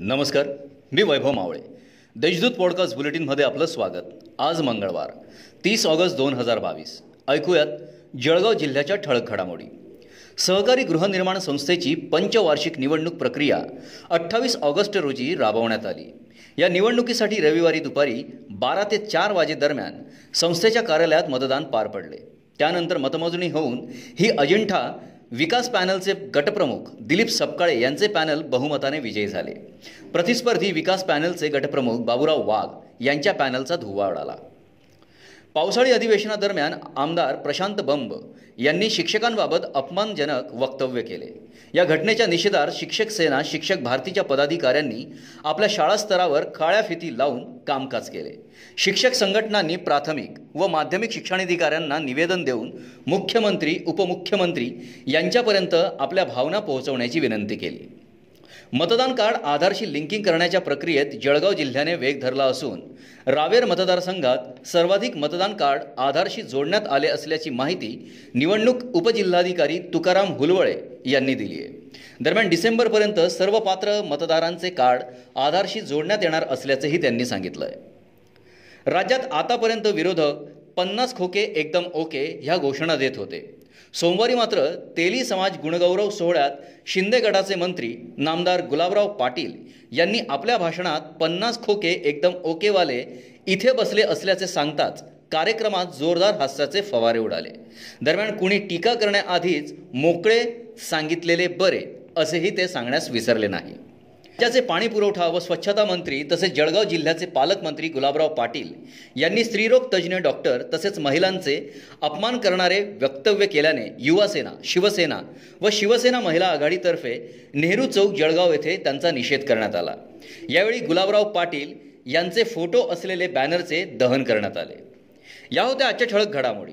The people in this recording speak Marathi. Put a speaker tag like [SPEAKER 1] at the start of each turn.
[SPEAKER 1] नमस्कार मी वैभव मावळे. देशदूत पॉडकास्ट बुलेटिनमध्ये आपलं स्वागत. आज मंगळवार तीस ऑगस्ट दोन हजार बावीस. ऐकूयात जळगाव जिल्ह्याच्या ठळक घडामोडी. सहकारी गृहनिर्माण संस्थेची पंचवार्षिक निवडणूक प्रक्रिया अठ्ठावीस ऑगस्ट रोजी राबवण्यात आली. या निवडणुकीसाठी रविवारी दुपारी बारा ते चार वाजेदरम्यान संस्थेच्या कार्यालयात मतदान पार पडले. त्यानंतर मतमोजणी होऊन ही अजिंठा विकास पॅनलचे गटप्रमुख दिलीप सपकाळे यांचे पॅनल बहुमताने विजयी झाले. प्रतिस्पर्धी विकास पॅनलचे गटप्रमुख बाबूराव वाघ यांच्या पॅनलचा धुव्वा उडाला पावसाळी अधिवेशनादरम्यान आमदार प्रशांत बंब यांनी शिक्षकांबाबत अपमानजनक वक्तव्य केले. या घटनेच्या निषेधार्थ शिक्षक सेना शिक्षक भारतीच्या पदाधिकाऱ्यांनी आपल्या शाळा स्तरावर काळ्या फिती लावून कामकाज केले. शिक्षक संघटनांनी प्राथमिक व माध्यमिक शिक्षणाधिकाऱ्यांना निवेदन देऊन मुख्यमंत्री उपमुख्यमंत्री यांच्यापर्यंत आपल्या भावना पोहोचवण्याची विनंती केली. मतदान कार्ड आधारशी लिंकिंग करण्याच्या प्रक्रियेत जळगाव जिल्ह्याने वेग धरला असून रावेर मतदारसंघात सर्वाधिक मतदान कार्ड आधारशी जोडण्यात आले असल्याची माहिती निवडणूक उपजिल्हाधिकारी तुकाराम हुलवळे यांनी दिली आहे. दरम्यान डिसेंबरपर्यंत सर्व पात्र मतदारांचे कार्ड आधारशी जोडण्यात येणार असल्याचंही त्यांनी सांगितलं आहे राज्यात आतापर्यंत विरोधक पन्नास खोके एकदम ओके ह्या घोषणा देत होते. सोमवारी मात्र तेली समाज गुणगौरव सोहळ्यात शिंदे गटाचे मंत्री नामदार गुलाबराव पाटील यांनी आपल्या भाषणात पन्नास खोके एकदम ओकेवाले इथे बसले असल्याचे सांगताच कार्यक्रमात जोरदार हास्याचे फवारे उडाले. दरम्यान कुणी टीका करण्याआधीच मोकळे सांगितलेले बरे असेही ते सांगण्यास विसरले नाही. राज्याचे पाणी पुरवठा व स्वच्छता मंत्री तसेच जळगाव जिल्ह्याचे पालकमंत्री गुलाबराव पाटील यांनी स्त्रीरोग तज्ज्ञ डॉक्टर तसेच महिलांचे अपमान करणारे वक्तव्य केल्याने युवासेना शिवसेना व शिवसेना महिला आघाडीतर्फे नेहरू चौक जळगाव येथे त्यांचा निषेध करण्यात आला. यावेळी गुलाबराव पाटील यांचे फोटो असलेले बॅनरचे दहन करण्यात आले. या होत्या आजच्या ठळक घडामोडी.